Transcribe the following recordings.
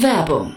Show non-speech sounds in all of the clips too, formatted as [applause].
Werbung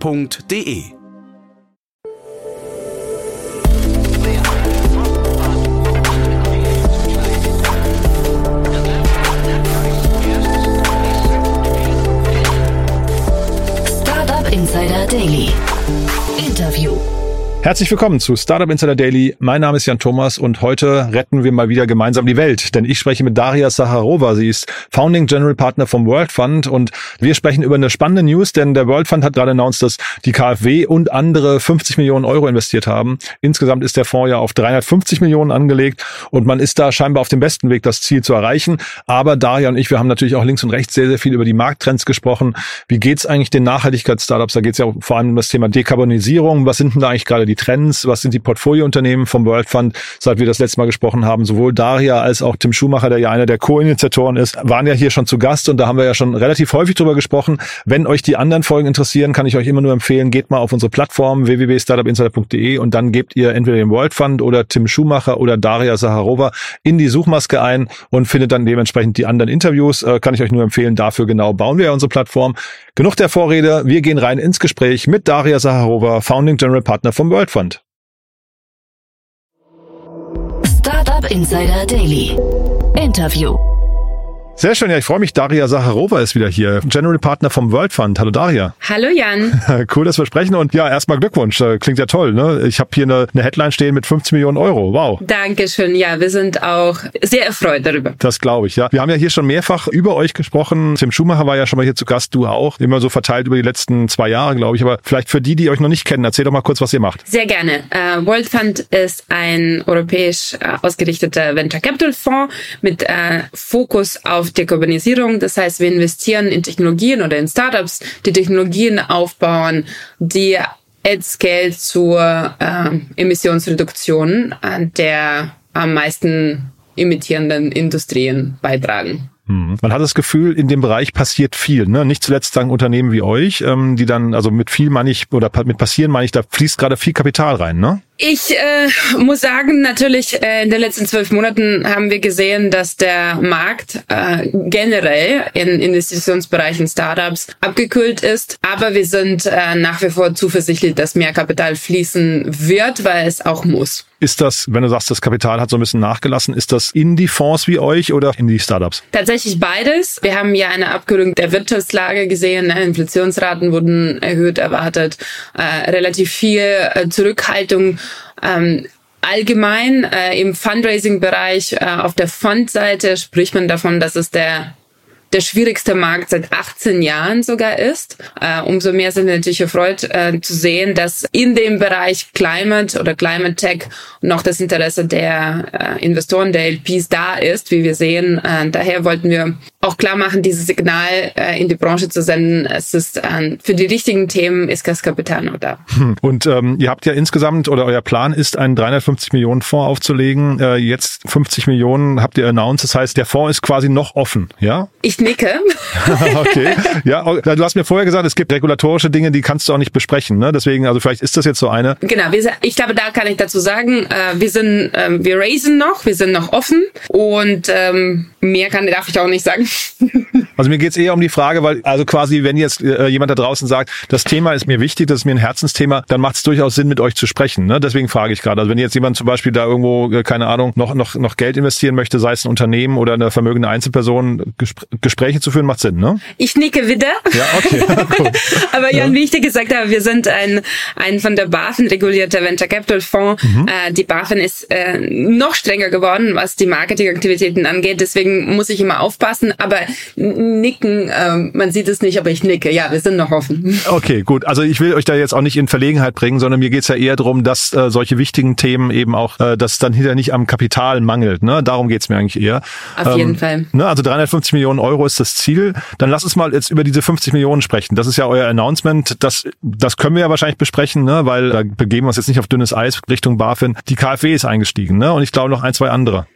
f.de. Insider Daily. Herzlich willkommen zu Startup Insider Daily. Mein Name ist Jan Thomas und heute retten wir mal wieder gemeinsam die Welt, denn ich spreche mit Daria Saharova. Sie ist Founding General Partner vom World Fund und wir sprechen über eine spannende News, denn der World Fund hat gerade announced, dass die KfW und andere 50 Millionen Euro investiert haben. Insgesamt ist der Fonds ja auf 350 Millionen angelegt und man ist da scheinbar auf dem besten Weg, das Ziel zu erreichen. Aber Daria und ich, wir haben natürlich auch links und rechts sehr, sehr viel über die Markttrends gesprochen. Wie geht's eigentlich den Nachhaltigkeitsstartups? Da geht's ja vor allem um das Thema Dekarbonisierung. Was sind denn da eigentlich gerade die Trends? Was sind die Portfoliounternehmen vom World Fund, seit wir das letzte Mal gesprochen haben? Sowohl Daria als auch Tim Schumacher, der ja einer der Co-Initiatoren ist, waren ja hier schon zu Gast und da haben wir ja schon relativ häufig drüber gesprochen. Wenn euch die anderen Folgen interessieren, kann ich euch immer nur empfehlen, geht mal auf unsere Plattform www.startupinsider.de und dann gebt ihr entweder den World Fund oder Tim Schumacher oder Daria Saharova in die Suchmaske ein und findet dann dementsprechend die anderen Interviews. Äh, kann ich euch nur empfehlen, dafür genau bauen wir ja unsere Plattform. Genug der Vorrede, wir gehen rein ins Gespräch mit Daria Saharova, Founding General Partner vom World Fund. Startup Insider Daily. Interview. Sehr schön, ja, ich freue mich. Daria Saharova ist wieder hier, General Partner vom World Fund. Hallo Daria. Hallo Jan. [laughs] Cool, dass wir sprechen und ja, erstmal Glückwunsch. Klingt ja toll, ne? Ich habe hier eine, eine Headline stehen mit 50 Millionen Euro. Wow. Dankeschön. Ja, wir sind auch sehr erfreut darüber. Das glaube ich, ja. Wir haben ja hier schon mehrfach über euch gesprochen. Tim Schumacher war ja schon mal hier zu Gast, du auch. Immer so verteilt über die letzten zwei Jahre, glaube ich. Aber vielleicht für die, die euch noch nicht kennen, erzähl doch mal kurz, was ihr macht. Sehr gerne. Uh, World Fund ist ein europäisch uh, ausgerichteter Venture Capital Fonds mit uh, Fokus auf Dekarbonisierung das heißt, wir investieren in Technologien oder in Startups, die Technologien aufbauen, die at scale zur äh, Emissionsreduktion der am meisten emittierenden Industrien beitragen. Hm. Man hat das Gefühl, in dem Bereich passiert viel. Ne? Nicht zuletzt sagen Unternehmen wie euch, ähm, die dann, also mit viel meine ich, oder mit passieren meine ich, da fließt gerade viel Kapital rein, ne? Ich äh, muss sagen, natürlich äh, in den letzten zwölf Monaten haben wir gesehen, dass der Markt äh, generell in Investitionsbereichen Startups abgekühlt ist. Aber wir sind äh, nach wie vor zuversichtlich, dass mehr Kapital fließen wird, weil es auch muss. Ist das, wenn du sagst, das Kapital hat so ein bisschen nachgelassen, ist das in die Fonds wie euch oder in die Startups? Tatsächlich beides. Wir haben ja eine Abkühlung der Wirtschaftslage gesehen. Ne? Inflationsraten wurden erhöht, erwartet. Äh, relativ viel äh, Zurückhaltung ähm, allgemein äh, im Fundraising-Bereich äh, auf der Fondseite spricht man davon, dass es der der schwierigste Markt seit 18 Jahren sogar ist. Äh, umso mehr sind wir natürlich erfreut äh, zu sehen, dass in dem Bereich Climate oder Climate Tech noch das Interesse der äh, Investoren, der LPs da ist, wie wir sehen. Äh, daher wollten wir auch klar machen, dieses Signal äh, in die Branche zu senden. Es ist äh, für die richtigen Themen ist das Kapital noch da. Und ähm, ihr habt ja insgesamt oder euer Plan ist, einen 350 Millionen Fonds aufzulegen. Äh, jetzt 50 Millionen habt ihr announced. Das heißt, der Fonds ist quasi noch offen, ja? Ich nicke. [laughs] okay. Ja, du hast mir vorher gesagt, es gibt regulatorische Dinge, die kannst du auch nicht besprechen. Ne? Deswegen, also vielleicht ist das jetzt so eine. Genau, wir, ich glaube, da kann ich dazu sagen, äh, wir sind, äh, wir raisen noch, wir sind noch offen und ähm, mehr kann, darf ich auch nicht sagen. Also mir geht's eher um die Frage, weil also quasi, wenn jetzt äh, jemand da draußen sagt, das Thema ist mir wichtig, das ist mir ein Herzensthema, dann macht es durchaus Sinn, mit euch zu sprechen. Ne? Deswegen frage ich gerade. Also wenn jetzt jemand zum Beispiel da irgendwo, äh, keine Ahnung, noch, noch, noch Geld investieren möchte, sei es ein Unternehmen oder eine vermögende Einzelperson, Gespr Gespräche zu führen, macht Sinn, ne? Ich nicke wieder. Ja, okay. [laughs] cool. Aber Jan, ja. wie ich dir gesagt habe, wir sind ein, ein von der BaFin regulierter Venture Capital Fonds. Mhm. Äh, die BaFin ist äh, noch strenger geworden, was die Marketingaktivitäten angeht. Deswegen muss ich immer aufpassen. Aber nicken. Ähm, man sieht es nicht, aber ich nicke. Ja, wir sind noch offen. [laughs] Okay, gut. Also ich will euch da jetzt auch nicht in Verlegenheit bringen, sondern mir geht's ja eher darum, dass äh, solche wichtigen Themen eben auch, äh, dass dann hinterher nicht am Kapital mangelt. Ne? Darum geht's mir eigentlich eher. Auf ähm, jeden Fall. Ne? Also 350 Millionen Euro ist das Ziel. Dann lass uns mal jetzt über diese 50 Millionen sprechen. Das ist ja euer Announcement. Das, das können wir ja wahrscheinlich besprechen, ne? weil da begeben wir uns jetzt nicht auf dünnes Eis Richtung BaFin. Die KfW ist eingestiegen ne? und ich glaube noch ein, zwei andere.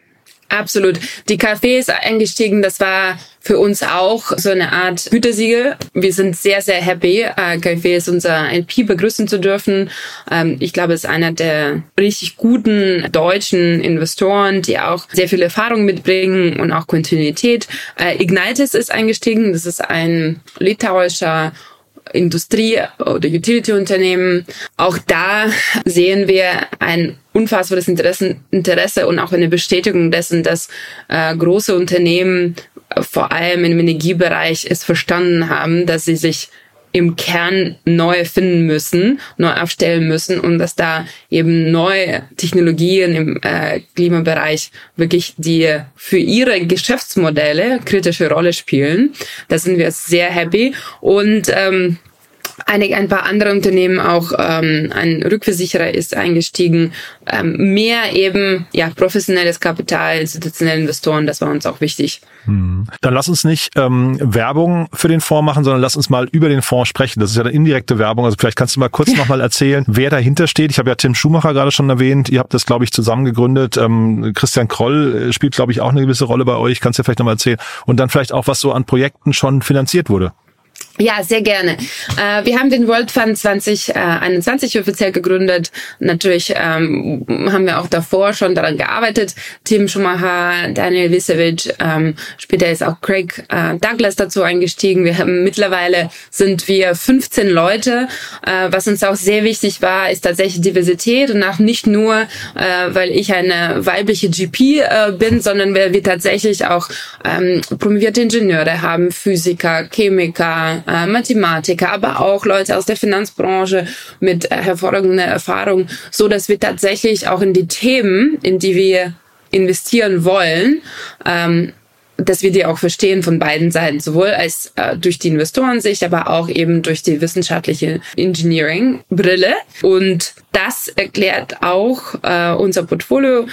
Absolut. Die ist eingestiegen. Das war für uns auch so eine Art Gütesiegel. Wir sind sehr, sehr happy, äh, ist unser NP begrüßen zu dürfen. Ähm, ich glaube, es ist einer der richtig guten deutschen Investoren, die auch sehr viel Erfahrung mitbringen und auch Kontinuität. Äh, Ignitis ist eingestiegen. Das ist ein litauischer Industrie- oder Utility-Unternehmen. Auch da sehen wir ein unfassbares Interesse, Interesse und auch eine Bestätigung dessen, dass äh, große Unternehmen äh, vor allem im Energiebereich es verstanden haben, dass sie sich im Kern neu finden müssen, neu aufstellen müssen und dass da eben neue Technologien im äh, Klimabereich wirklich die für ihre Geschäftsmodelle kritische Rolle spielen. Da sind wir sehr happy und ähm, einige, ein paar andere Unternehmen auch ähm, ein Rückversicherer ist eingestiegen, ähm, mehr eben ja professionelles Kapital, institutionelle Investoren, das war uns auch wichtig. Hm. Dann lass uns nicht ähm, Werbung für den Fonds machen, sondern lass uns mal über den Fonds sprechen. Das ist ja eine indirekte Werbung. Also vielleicht kannst du mal kurz ja. [laughs] nochmal erzählen, wer dahinter steht. Ich habe ja Tim Schumacher gerade schon erwähnt. Ihr habt das, glaube ich, zusammen gegründet. Ähm, Christian Kroll äh, spielt, glaube ich, auch eine gewisse Rolle bei euch. Kannst du ja vielleicht nochmal erzählen. Und dann vielleicht auch, was so an Projekten schon finanziert wurde. Ja, sehr gerne. Äh, wir haben den World Fund 2021 äh, offiziell gegründet. Natürlich ähm, haben wir auch davor schon daran gearbeitet. Tim Schumacher, Daniel Wisevic, ähm, später ist auch Craig äh, Douglas dazu eingestiegen. Wir haben mittlerweile sind wir 15 Leute. Äh, was uns auch sehr wichtig war, ist tatsächlich Diversität und auch nicht nur, äh, weil ich eine weibliche GP äh, bin, sondern weil wir tatsächlich auch ähm, promovierte Ingenieure haben, Physiker, Chemiker, äh, Mathematiker, aber auch Leute aus der Finanzbranche mit äh, hervorragender Erfahrung, so dass wir tatsächlich auch in die Themen, in die wir investieren wollen, ähm, dass wir die auch verstehen von beiden Seiten, sowohl als äh, durch die Investorensicht, aber auch eben durch die wissenschaftliche Engineering-Brille. Und das erklärt auch äh, unser Portfolio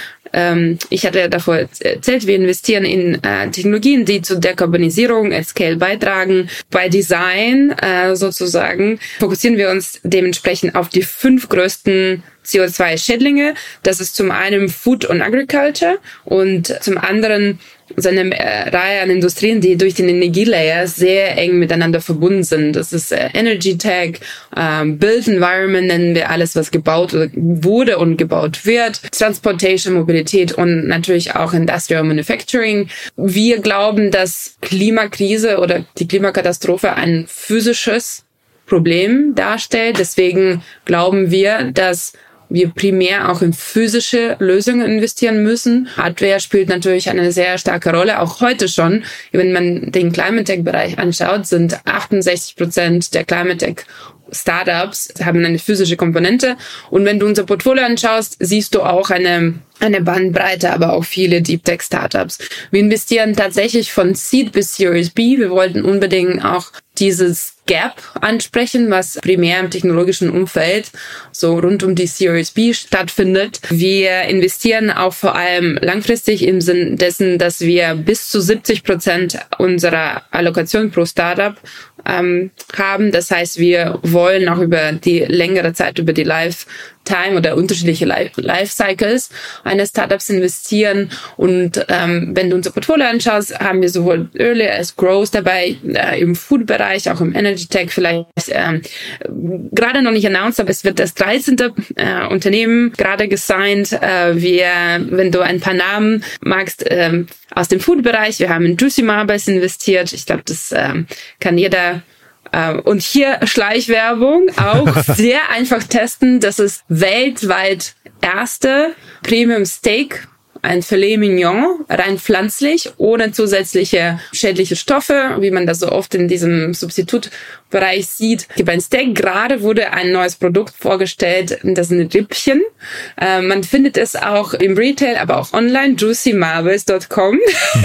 ich hatte ja davor erzählt, wir investieren in äh, Technologien, die zur Dekarbonisierung at Scale beitragen. Bei Design äh, sozusagen fokussieren wir uns dementsprechend auf die fünf größten CO2-Schädlinge. Das ist zum einen Food und Agriculture und zum anderen so eine äh, Reihe an Industrien, die durch den Energielayer sehr eng miteinander verbunden sind. Das ist äh, Energy Tech, ähm, Built Environment nennen wir alles, was gebaut wurde und gebaut wird, Transportation, Mobilität und natürlich auch Industrial Manufacturing. Wir glauben, dass Klimakrise oder die Klimakatastrophe ein physisches Problem darstellt. Deswegen glauben wir, dass wir primär auch in physische Lösungen investieren müssen. Hardware spielt natürlich eine sehr starke Rolle, auch heute schon. Wenn man den Climate Tech Bereich anschaut, sind 68 Prozent der Climate Tech Startups haben eine physische Komponente. Und wenn du unser Portfolio anschaust, siehst du auch eine, eine Bandbreite, aber auch viele Deep Tech Startups. Wir investieren tatsächlich von Seed bis Series B. Wir wollten unbedingt auch dieses Gap ansprechen, was primär im technologischen Umfeld so rund um die Series B stattfindet. Wir investieren auch vor allem langfristig im Sinn dessen, dass wir bis zu 70 Prozent unserer Allokation pro Startup ähm, haben. Das heißt, wir wollen auch über die längere Zeit, über die Lifetime oder unterschiedliche Life Cycles eines Startups investieren. Und ähm, wenn du unser Portfolio anschaust, haben wir sowohl Early als Growth dabei, äh, im Food-Bereich, auch im Energy Tech vielleicht ähm, gerade noch nicht announced, aber es wird das 13. Äh, Unternehmen gerade gesigned. Äh, wir, wenn du ein paar Namen magst, äh, aus dem Food-Bereich, wir haben in Juicy Marbles investiert. Ich glaube, das äh, kann jeder und hier Schleichwerbung auch [laughs] sehr einfach testen. Das ist weltweit erste Premium Steak ein Filet Mignon, rein pflanzlich, ohne zusätzliche schädliche Stoffe, wie man das so oft in diesem Substitutbereich sieht. Beim Steak gerade wurde ein neues Produkt vorgestellt, das sind Rippchen. Äh, man findet es auch im Retail, aber auch online, juicymarbles.com.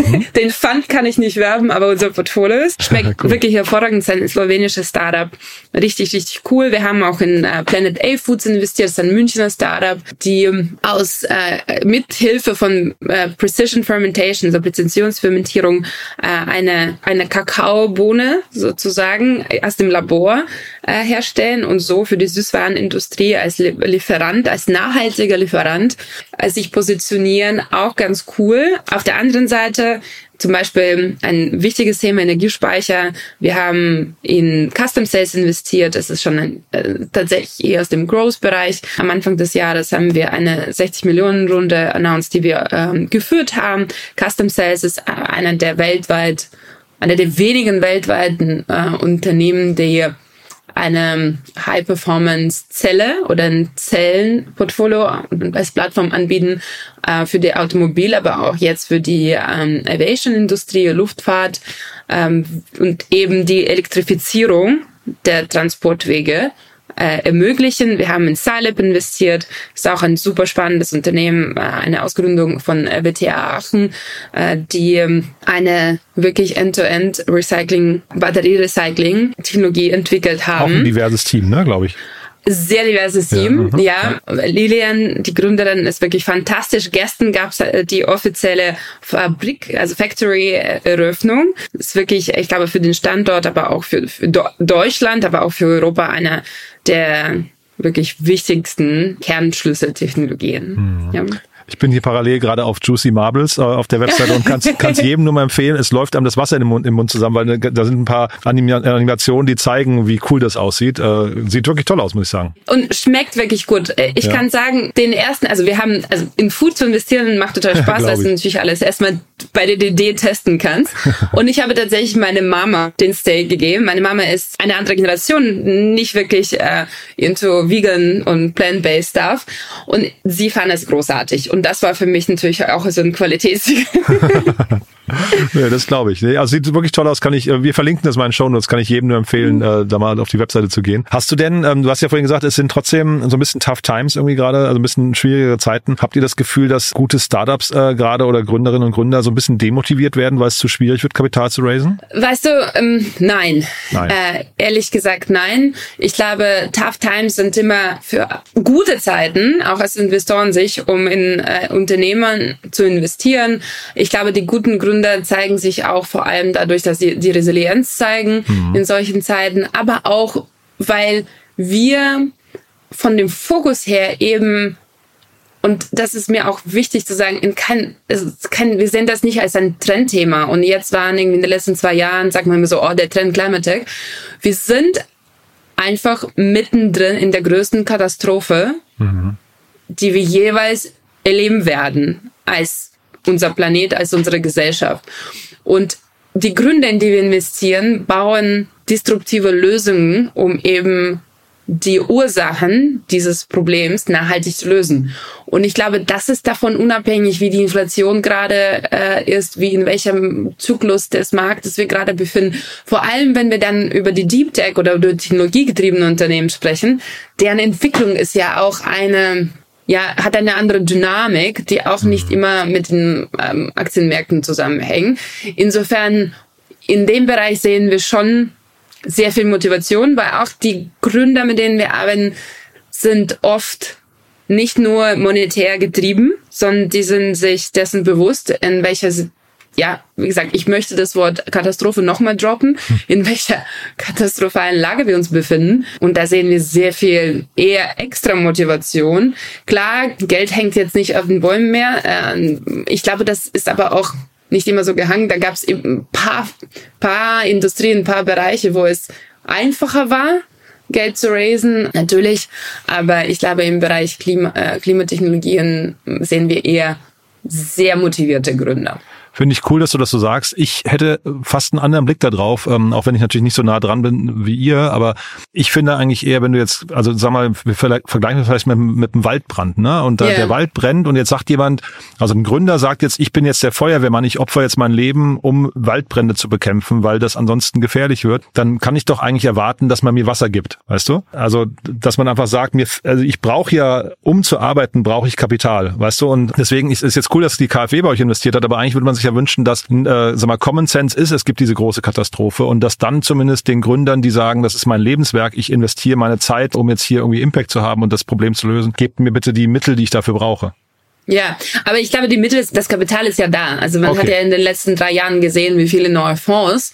Mhm. [laughs] Den Pfand kann ich nicht werben, aber unser Portfolio ist. Schmeckt [laughs] cool. wirklich hervorragend, sein slowenisches Startup. Richtig, richtig cool. Wir haben auch in äh, Planet A Foods investiert, das ist ein Münchner Startup, die aus äh, mithilfe von äh, Precision Fermentation, so Präzisionsfermentierung, äh, eine, eine Kakaobohne sozusagen aus dem Labor äh, herstellen und so für die Süßwarenindustrie als Lieferant, als nachhaltiger Lieferant äh, sich positionieren. Auch ganz cool. Auf der anderen Seite zum Beispiel ein wichtiges Thema Energiespeicher. Wir haben in Custom Sales investiert. Das ist schon ein, äh, tatsächlich eher aus dem Growth-Bereich. Am Anfang des Jahres haben wir eine 60 Millionen Runde announced, die wir ähm, geführt haben. Custom Sales ist einer der weltweit, einer der wenigen weltweiten äh, Unternehmen, die eine High-Performance-Zelle oder ein Zellenportfolio als Plattform anbieten äh, für die Automobil, aber auch jetzt für die ähm, Aviation-Industrie, Luftfahrt ähm, und eben die Elektrifizierung der Transportwege äh, ermöglichen. Wir haben in Scilab investiert, ist auch ein super spannendes Unternehmen, äh, eine Ausgründung von äh, WTA Aachen, äh, die äh, eine wirklich End-to-End Recycling, Batterierecycling-Technologie entwickelt haben. Auch ein diverses Team, ne, glaube ich sehr diverses Team. Ja, ja, Lilian, die Gründerin, ist wirklich fantastisch. Gestern gab es äh, die offizielle Fabrik, also Factory-Eröffnung. Ist wirklich, ich glaube, für den Standort, aber auch für, für Deutschland, aber auch für Europa einer der wirklich wichtigsten Kernschlüsseltechnologien. Mhm. Ja. Ich bin hier parallel gerade auf Juicy Marbles äh, auf der Webseite und kann es [laughs] jedem nur mal empfehlen. Es läuft einem das Wasser im Mund, im Mund zusammen, weil äh, da sind ein paar Animationen, die zeigen, wie cool das aussieht. Äh, sieht wirklich toll aus, muss ich sagen. Und schmeckt wirklich gut. Äh, ich ja. kann sagen, den ersten, also wir haben, also in Food zu investieren macht total [laughs] Spaß, weil du natürlich alles erstmal bei der DD testen kannst. [laughs] und ich habe tatsächlich meine Mama den Steak gegeben. Meine Mama ist eine andere Generation, nicht wirklich äh, into vegan und plant-based stuff. Und sie fand es großartig. Und das war für mich natürlich auch so ein Qualitätssiegel. [laughs] [laughs] ja, das glaube ich. Also sieht wirklich toll aus. Kann ich, äh, wir verlinken das mal in den Shownotes. Kann ich jedem nur empfehlen, mhm. äh, da mal auf die Webseite zu gehen. Hast du denn, ähm, du hast ja vorhin gesagt, es sind trotzdem so ein bisschen tough times irgendwie gerade, also ein bisschen schwierigere Zeiten. Habt ihr das Gefühl, dass gute Startups äh, gerade oder Gründerinnen und Gründer so ein bisschen demotiviert werden, weil es zu schwierig wird, Kapital zu raisen? Weißt du, ähm, nein. nein. Äh, ehrlich gesagt, nein. Ich glaube, tough times sind immer für gute Zeiten, auch als Investoren sich, um in äh, Unternehmen zu investieren. Ich glaube, die guten Gründer Gründer zeigen sich auch vor allem dadurch, dass sie die Resilienz zeigen mhm. in solchen Zeiten, aber auch, weil wir von dem Fokus her eben und das ist mir auch wichtig zu sagen, in kein, kein, wir sehen das nicht als ein Trendthema. Und jetzt waren irgendwie in den letzten zwei Jahren, sagt man immer so, oh, der Trend Climate Tech. Wir sind einfach mittendrin in der größten Katastrophe, mhm. die wir jeweils erleben werden als unser Planet, als unsere Gesellschaft. Und die Gründe, in die wir investieren, bauen destruktive Lösungen, um eben die Ursachen dieses Problems nachhaltig zu lösen. Und ich glaube, das ist davon unabhängig, wie die Inflation gerade äh, ist, wie in welchem Zyklus des Marktes wir gerade befinden. Vor allem, wenn wir dann über die Deep Tech oder über technologiegetriebene Unternehmen sprechen, deren Entwicklung ist ja auch eine ja, hat eine andere Dynamik, die auch nicht mhm. immer mit den ähm, Aktienmärkten zusammenhängen. Insofern, in dem Bereich sehen wir schon sehr viel Motivation, weil auch die Gründer, mit denen wir arbeiten, sind oft nicht nur monetär getrieben, sondern die sind sich dessen bewusst, in welcher ja, wie gesagt, ich möchte das Wort Katastrophe nochmal droppen, in welcher katastrophalen Lage wir uns befinden. Und da sehen wir sehr viel eher extra Motivation. Klar, Geld hängt jetzt nicht auf den Bäumen mehr. Ähm, ich glaube, das ist aber auch nicht immer so gehangen. Da gab es eben ein paar, paar Industrien, ein paar Bereiche, wo es einfacher war, Geld zu raisen, natürlich. Aber ich glaube, im Bereich Klima, äh, Klimatechnologien sehen wir eher sehr motivierte Gründer. Finde ich cool, dass du das so sagst. Ich hätte fast einen anderen Blick darauf, ähm, auch wenn ich natürlich nicht so nah dran bin wie ihr, aber ich finde eigentlich eher, wenn du jetzt, also sag mal, wir vergleichen wir vielleicht mit, mit einem Waldbrand, ne? Und da, yeah. der Wald brennt und jetzt sagt jemand, also ein Gründer sagt jetzt, ich bin jetzt der Feuerwehrmann, ich opfer jetzt mein Leben, um Waldbrände zu bekämpfen, weil das ansonsten gefährlich wird, dann kann ich doch eigentlich erwarten, dass man mir Wasser gibt, weißt du? Also, dass man einfach sagt, mir, also ich brauche ja, um zu arbeiten, brauche ich Kapital, weißt du? Und deswegen ist es jetzt cool, dass die KfW bei euch investiert hat, aber eigentlich würde man sich sich ja wünschen, dass, äh, sag mal, Common Sense ist, es gibt diese große Katastrophe und dass dann zumindest den Gründern, die sagen, das ist mein Lebenswerk, ich investiere meine Zeit, um jetzt hier irgendwie Impact zu haben und das Problem zu lösen, gebt mir bitte die Mittel, die ich dafür brauche. Ja, aber ich glaube, die Mittel, das Kapital ist ja da. Also man okay. hat ja in den letzten drei Jahren gesehen, wie viele neue Fonds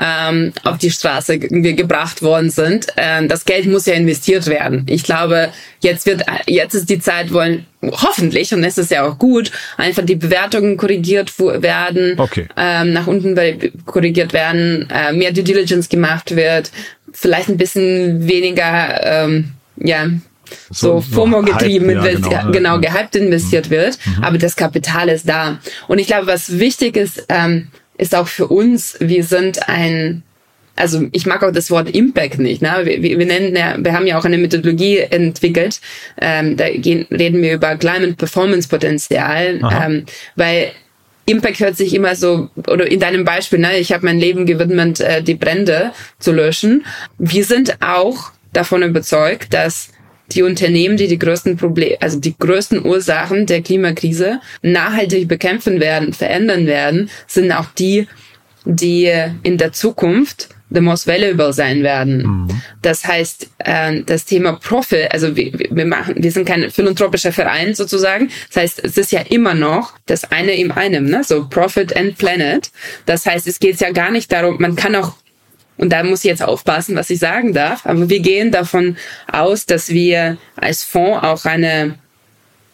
ähm, auf die Straße ge gebracht worden sind. Ähm, das Geld muss ja investiert werden. Ich glaube, jetzt wird, jetzt ist die Zeit, wo hoffentlich, und es ist ja auch gut, einfach die Bewertungen korrigiert werden, okay. ähm, nach unten korrigiert werden, äh, mehr Due Diligence gemacht wird, vielleicht ein bisschen weniger, ähm, ja, so, so FOMO getrieben, ja, genau, genau gehypt investiert wird, mhm. aber das Kapital ist da. Und ich glaube, was wichtig ist, ähm, ist auch für uns, wir sind ein also ich mag auch das Wort Impact nicht. Ne? Wir, wir nennen ja, wir haben ja auch eine Methodologie entwickelt. Ähm, da gehen, reden wir über Climate Performance Potenzial, ähm, weil Impact hört sich immer so, oder in deinem Beispiel, ne, ich habe mein Leben gewidmet, äh, die Brände zu löschen. Wir sind auch davon überzeugt, dass die Unternehmen, die die größten Probleme, also die größten Ursachen der Klimakrise nachhaltig bekämpfen werden, verändern werden, sind auch die, die in der Zukunft the most valuable sein werden. Mhm. Das heißt, äh, das Thema Profit, also wir, wir machen, wir sind kein philanthropischer Verein sozusagen. Das heißt, es ist ja immer noch das eine im einem, ne? So Profit and Planet. Das heißt, es geht ja gar nicht darum, man kann auch und da muss ich jetzt aufpassen, was ich sagen darf. Aber wir gehen davon aus, dass wir als Fonds auch eine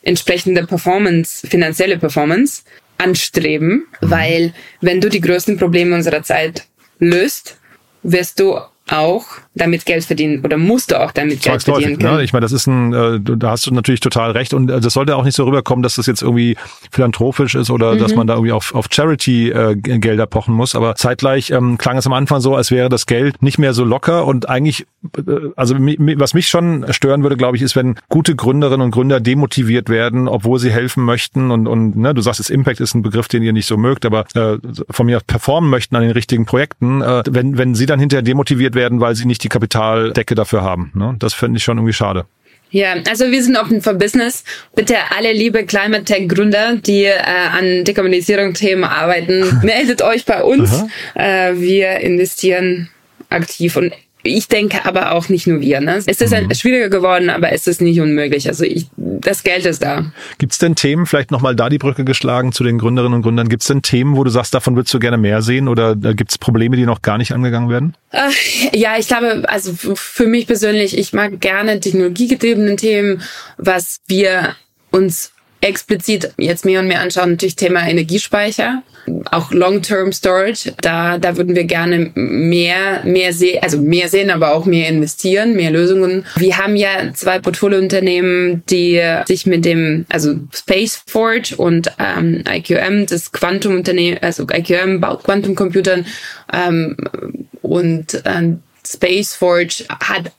entsprechende Performance, finanzielle Performance anstreben, mhm. weil wenn du die größten Probleme unserer Zeit löst, wirst du auch damit Geld verdienen oder musst du auch damit Geld verdienen können. Ne? Ich meine, das ist ein, äh, da hast du natürlich total recht und äh, das sollte auch nicht so rüberkommen, dass das jetzt irgendwie philanthropisch ist oder mhm. dass man da irgendwie auf, auf Charity-Gelder äh, pochen muss. Aber zeitgleich ähm, klang es am Anfang so, als wäre das Geld nicht mehr so locker und eigentlich, äh, also was mich schon stören würde, glaube ich, ist, wenn gute Gründerinnen und Gründer demotiviert werden, obwohl sie helfen möchten und, und ne, du sagst, das Impact ist ein Begriff, den ihr nicht so mögt, aber äh, von mir performen möchten an den richtigen Projekten, äh, wenn, wenn sie dann hinterher demotiviert werden, weil sie nicht die Kapitaldecke dafür haben. Ne? Das finde ich schon irgendwie schade. Ja, also wir sind open for business. Bitte alle liebe Climate Tech Gründer, die äh, an Dekarbonisierung-Themen arbeiten, [laughs] meldet euch bei uns. Äh, wir investieren aktiv und ich denke aber auch nicht nur wir. Ne? Es ist mhm. schwieriger geworden, aber es ist nicht unmöglich. Also ich, das Geld ist da. Gibt es denn Themen, vielleicht nochmal da die Brücke geschlagen zu den Gründerinnen und Gründern, gibt es denn Themen, wo du sagst, davon würdest du gerne mehr sehen oder gibt es Probleme, die noch gar nicht angegangen werden? Äh, ja, ich glaube, also für mich persönlich, ich mag gerne technologiegetriebene Themen, was wir uns explizit jetzt mehr und mehr anschauen, natürlich Thema Energiespeicher, auch Long-Term Storage. Da, da würden wir gerne mehr, mehr sehen, also mehr sehen, aber auch mehr investieren, mehr Lösungen. Wir haben ja zwei Portfoliounternehmen, die sich mit dem, also Space Forge und ähm, IQM, das Quantum-Unternehmen, also IQM baut Quantum-Computern ähm, und ähm, Space Forge hat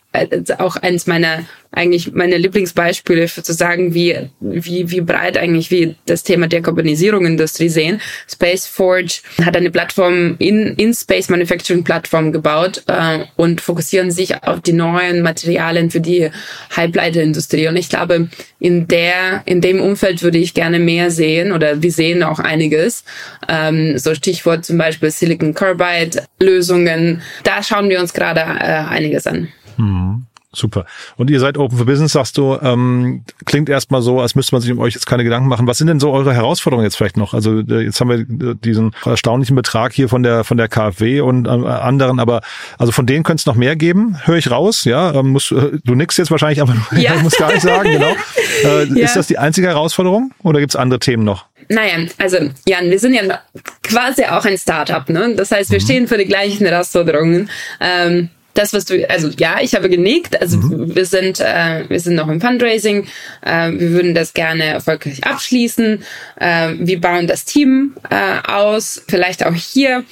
auch eins meiner eigentlich meine Lieblingsbeispiele für zu sagen, wie wie wie breit eigentlich wir das Thema Dekarbonisierung Industrie sehen. Space Forge hat eine Plattform in in Space Manufacturing Plattform gebaut äh, und fokussieren sich auf die neuen Materialien für die Halbleiterindustrie. Und ich glaube, in der in dem Umfeld würde ich gerne mehr sehen oder wir sehen auch einiges. Ähm, so Stichwort zum Beispiel Silicon Carbide Lösungen. Da schauen wir uns gerade äh, einiges an. Mhm. Super. Und ihr seid Open for Business, sagst du, ähm, klingt erstmal so, als müsste man sich um euch jetzt keine Gedanken machen. Was sind denn so eure Herausforderungen jetzt vielleicht noch? Also äh, jetzt haben wir äh, diesen erstaunlichen Betrag hier von der von der KfW und äh, anderen, aber also von denen könnte es noch mehr geben, höre ich raus, ja. Ähm, musst, du nix jetzt wahrscheinlich, aber [laughs] ja. muss gar nicht sagen, genau. [laughs] Äh, ja. Ist das die einzige Herausforderung oder gibt es andere Themen noch? Naja, also Jan, wir sind ja quasi auch ein Startup, ne? Das heißt, wir mhm. stehen für die gleichen Herausforderungen. Ähm, das, was du, also ja, ich habe genickt. Also mhm. wir sind, äh, wir sind noch im Fundraising. Äh, wir würden das gerne erfolgreich abschließen. Äh, wir bauen das Team äh, aus. Vielleicht auch hier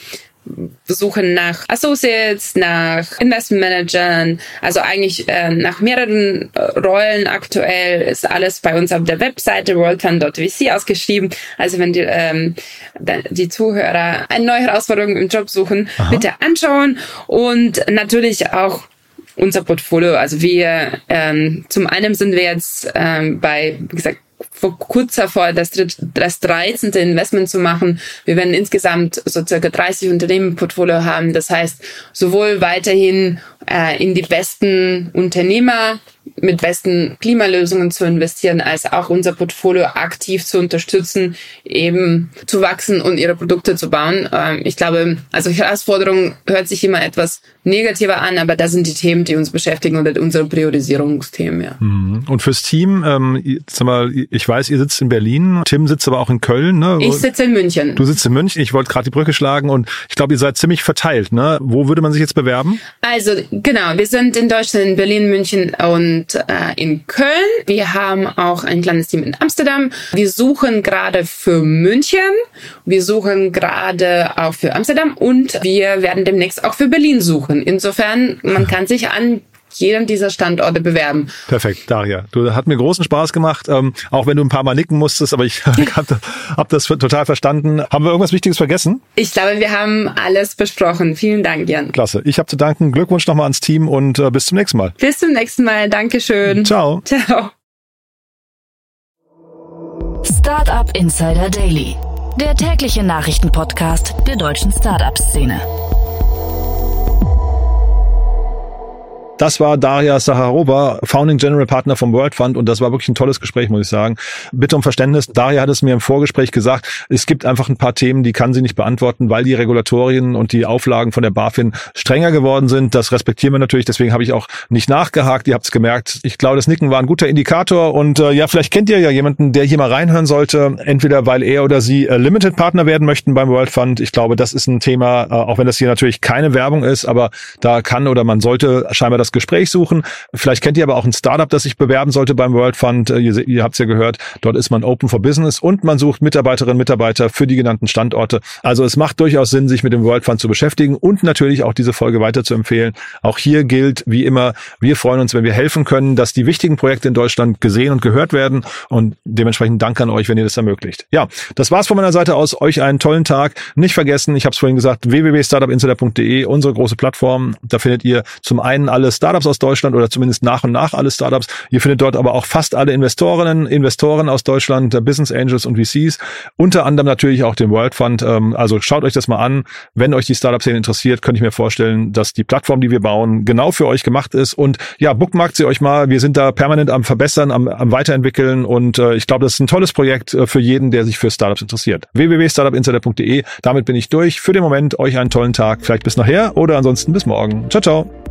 suchen nach Associates, nach Investmentmanagern, also eigentlich äh, nach mehreren äh, Rollen aktuell ist alles bei uns auf der Webseite worldfund.vc ausgeschrieben. Also wenn die, ähm, die Zuhörer eine neue Herausforderung im Job suchen, Aha. bitte anschauen und natürlich auch unser Portfolio. Also wir ähm, zum einen sind wir jetzt ähm, bei, wie gesagt, kurz davor, das, das 13. Investment zu machen. Wir werden insgesamt so circa 30 Unternehmen im Portfolio haben. Das heißt, sowohl weiterhin äh, in die besten Unternehmer mit besten Klimalösungen zu investieren, als auch unser Portfolio aktiv zu unterstützen, eben zu wachsen und ihre Produkte zu bauen. Ähm, ich glaube, also Herausforderung hört sich immer etwas negativer an, aber das sind die Themen, die uns beschäftigen und unsere Priorisierungsthemen. Ja. Mhm. Und fürs Team, ähm, sag mal, ich weiß, ihr sitzt in Berlin, Tim sitzt aber auch in Köln. Ne? Ich sitze in München. Du sitzt in München. Ich wollte gerade die Brücke schlagen und ich glaube, ihr seid ziemlich verteilt. Ne? Wo würde man sich jetzt bewerben? Also genau, wir sind in Deutschland, in Berlin, München und äh, in Köln. Wir haben auch ein kleines Team in Amsterdam. Wir suchen gerade für München. Wir suchen gerade auch für Amsterdam und wir werden demnächst auch für Berlin suchen. Insofern, man kann sich an jedem dieser Standorte bewerben. Perfekt, Daria. Du hat mir großen Spaß gemacht, ähm, auch wenn du ein paar Mal nicken musstest, aber ich habe [laughs] hab das total verstanden. Haben wir irgendwas Wichtiges vergessen? Ich glaube, wir haben alles besprochen. Vielen Dank, Jan. Klasse. Ich habe zu danken. Glückwunsch nochmal ans Team und äh, bis zum nächsten Mal. Bis zum nächsten Mal. Dankeschön. Ciao. Ciao. Startup Insider Daily, der tägliche Nachrichtenpodcast der deutschen Startup-Szene. Das war Daria Saharova, Founding General Partner vom World Fund und das war wirklich ein tolles Gespräch, muss ich sagen. Bitte um Verständnis. Daria hat es mir im Vorgespräch gesagt, es gibt einfach ein paar Themen, die kann sie nicht beantworten, weil die Regulatorien und die Auflagen von der BaFin strenger geworden sind. Das respektieren wir natürlich, deswegen habe ich auch nicht nachgehakt. Ihr habt es gemerkt. Ich glaube, das Nicken war ein guter Indikator und äh, ja, vielleicht kennt ihr ja jemanden, der hier mal reinhören sollte, entweder weil er oder sie äh, Limited Partner werden möchten beim World Fund. Ich glaube, das ist ein Thema, äh, auch wenn das hier natürlich keine Werbung ist, aber da kann oder man sollte scheinbar das Gespräch suchen. Vielleicht kennt ihr aber auch ein Startup, das sich bewerben sollte beim World Fund. Äh, ihr, ihr habt es ja gehört, dort ist man open for business und man sucht Mitarbeiterinnen und Mitarbeiter für die genannten Standorte. Also es macht durchaus Sinn, sich mit dem World Fund zu beschäftigen und natürlich auch diese Folge weiter zu empfehlen. Auch hier gilt, wie immer, wir freuen uns, wenn wir helfen können, dass die wichtigen Projekte in Deutschland gesehen und gehört werden und dementsprechend Dank an euch, wenn ihr das ermöglicht. Ja, das war's von meiner Seite aus. Euch einen tollen Tag. Nicht vergessen, ich habe es vorhin gesagt, www.startupinsider.de, unsere große Plattform. Da findet ihr zum einen alles Startups aus Deutschland oder zumindest nach und nach alle Startups. Ihr findet dort aber auch fast alle Investorinnen, Investoren aus Deutschland, Business Angels und VCs. Unter anderem natürlich auch den World Fund. Ähm, also schaut euch das mal an. Wenn euch die Startup-Szene interessiert, könnte ich mir vorstellen, dass die Plattform, die wir bauen, genau für euch gemacht ist. Und ja, bookmarkt sie euch mal. Wir sind da permanent am Verbessern, am, am Weiterentwickeln. Und äh, ich glaube, das ist ein tolles Projekt äh, für jeden, der sich für Startups interessiert. www.startupinsider.de. Damit bin ich durch. Für den Moment euch einen tollen Tag. Vielleicht bis nachher oder ansonsten bis morgen. Ciao, ciao.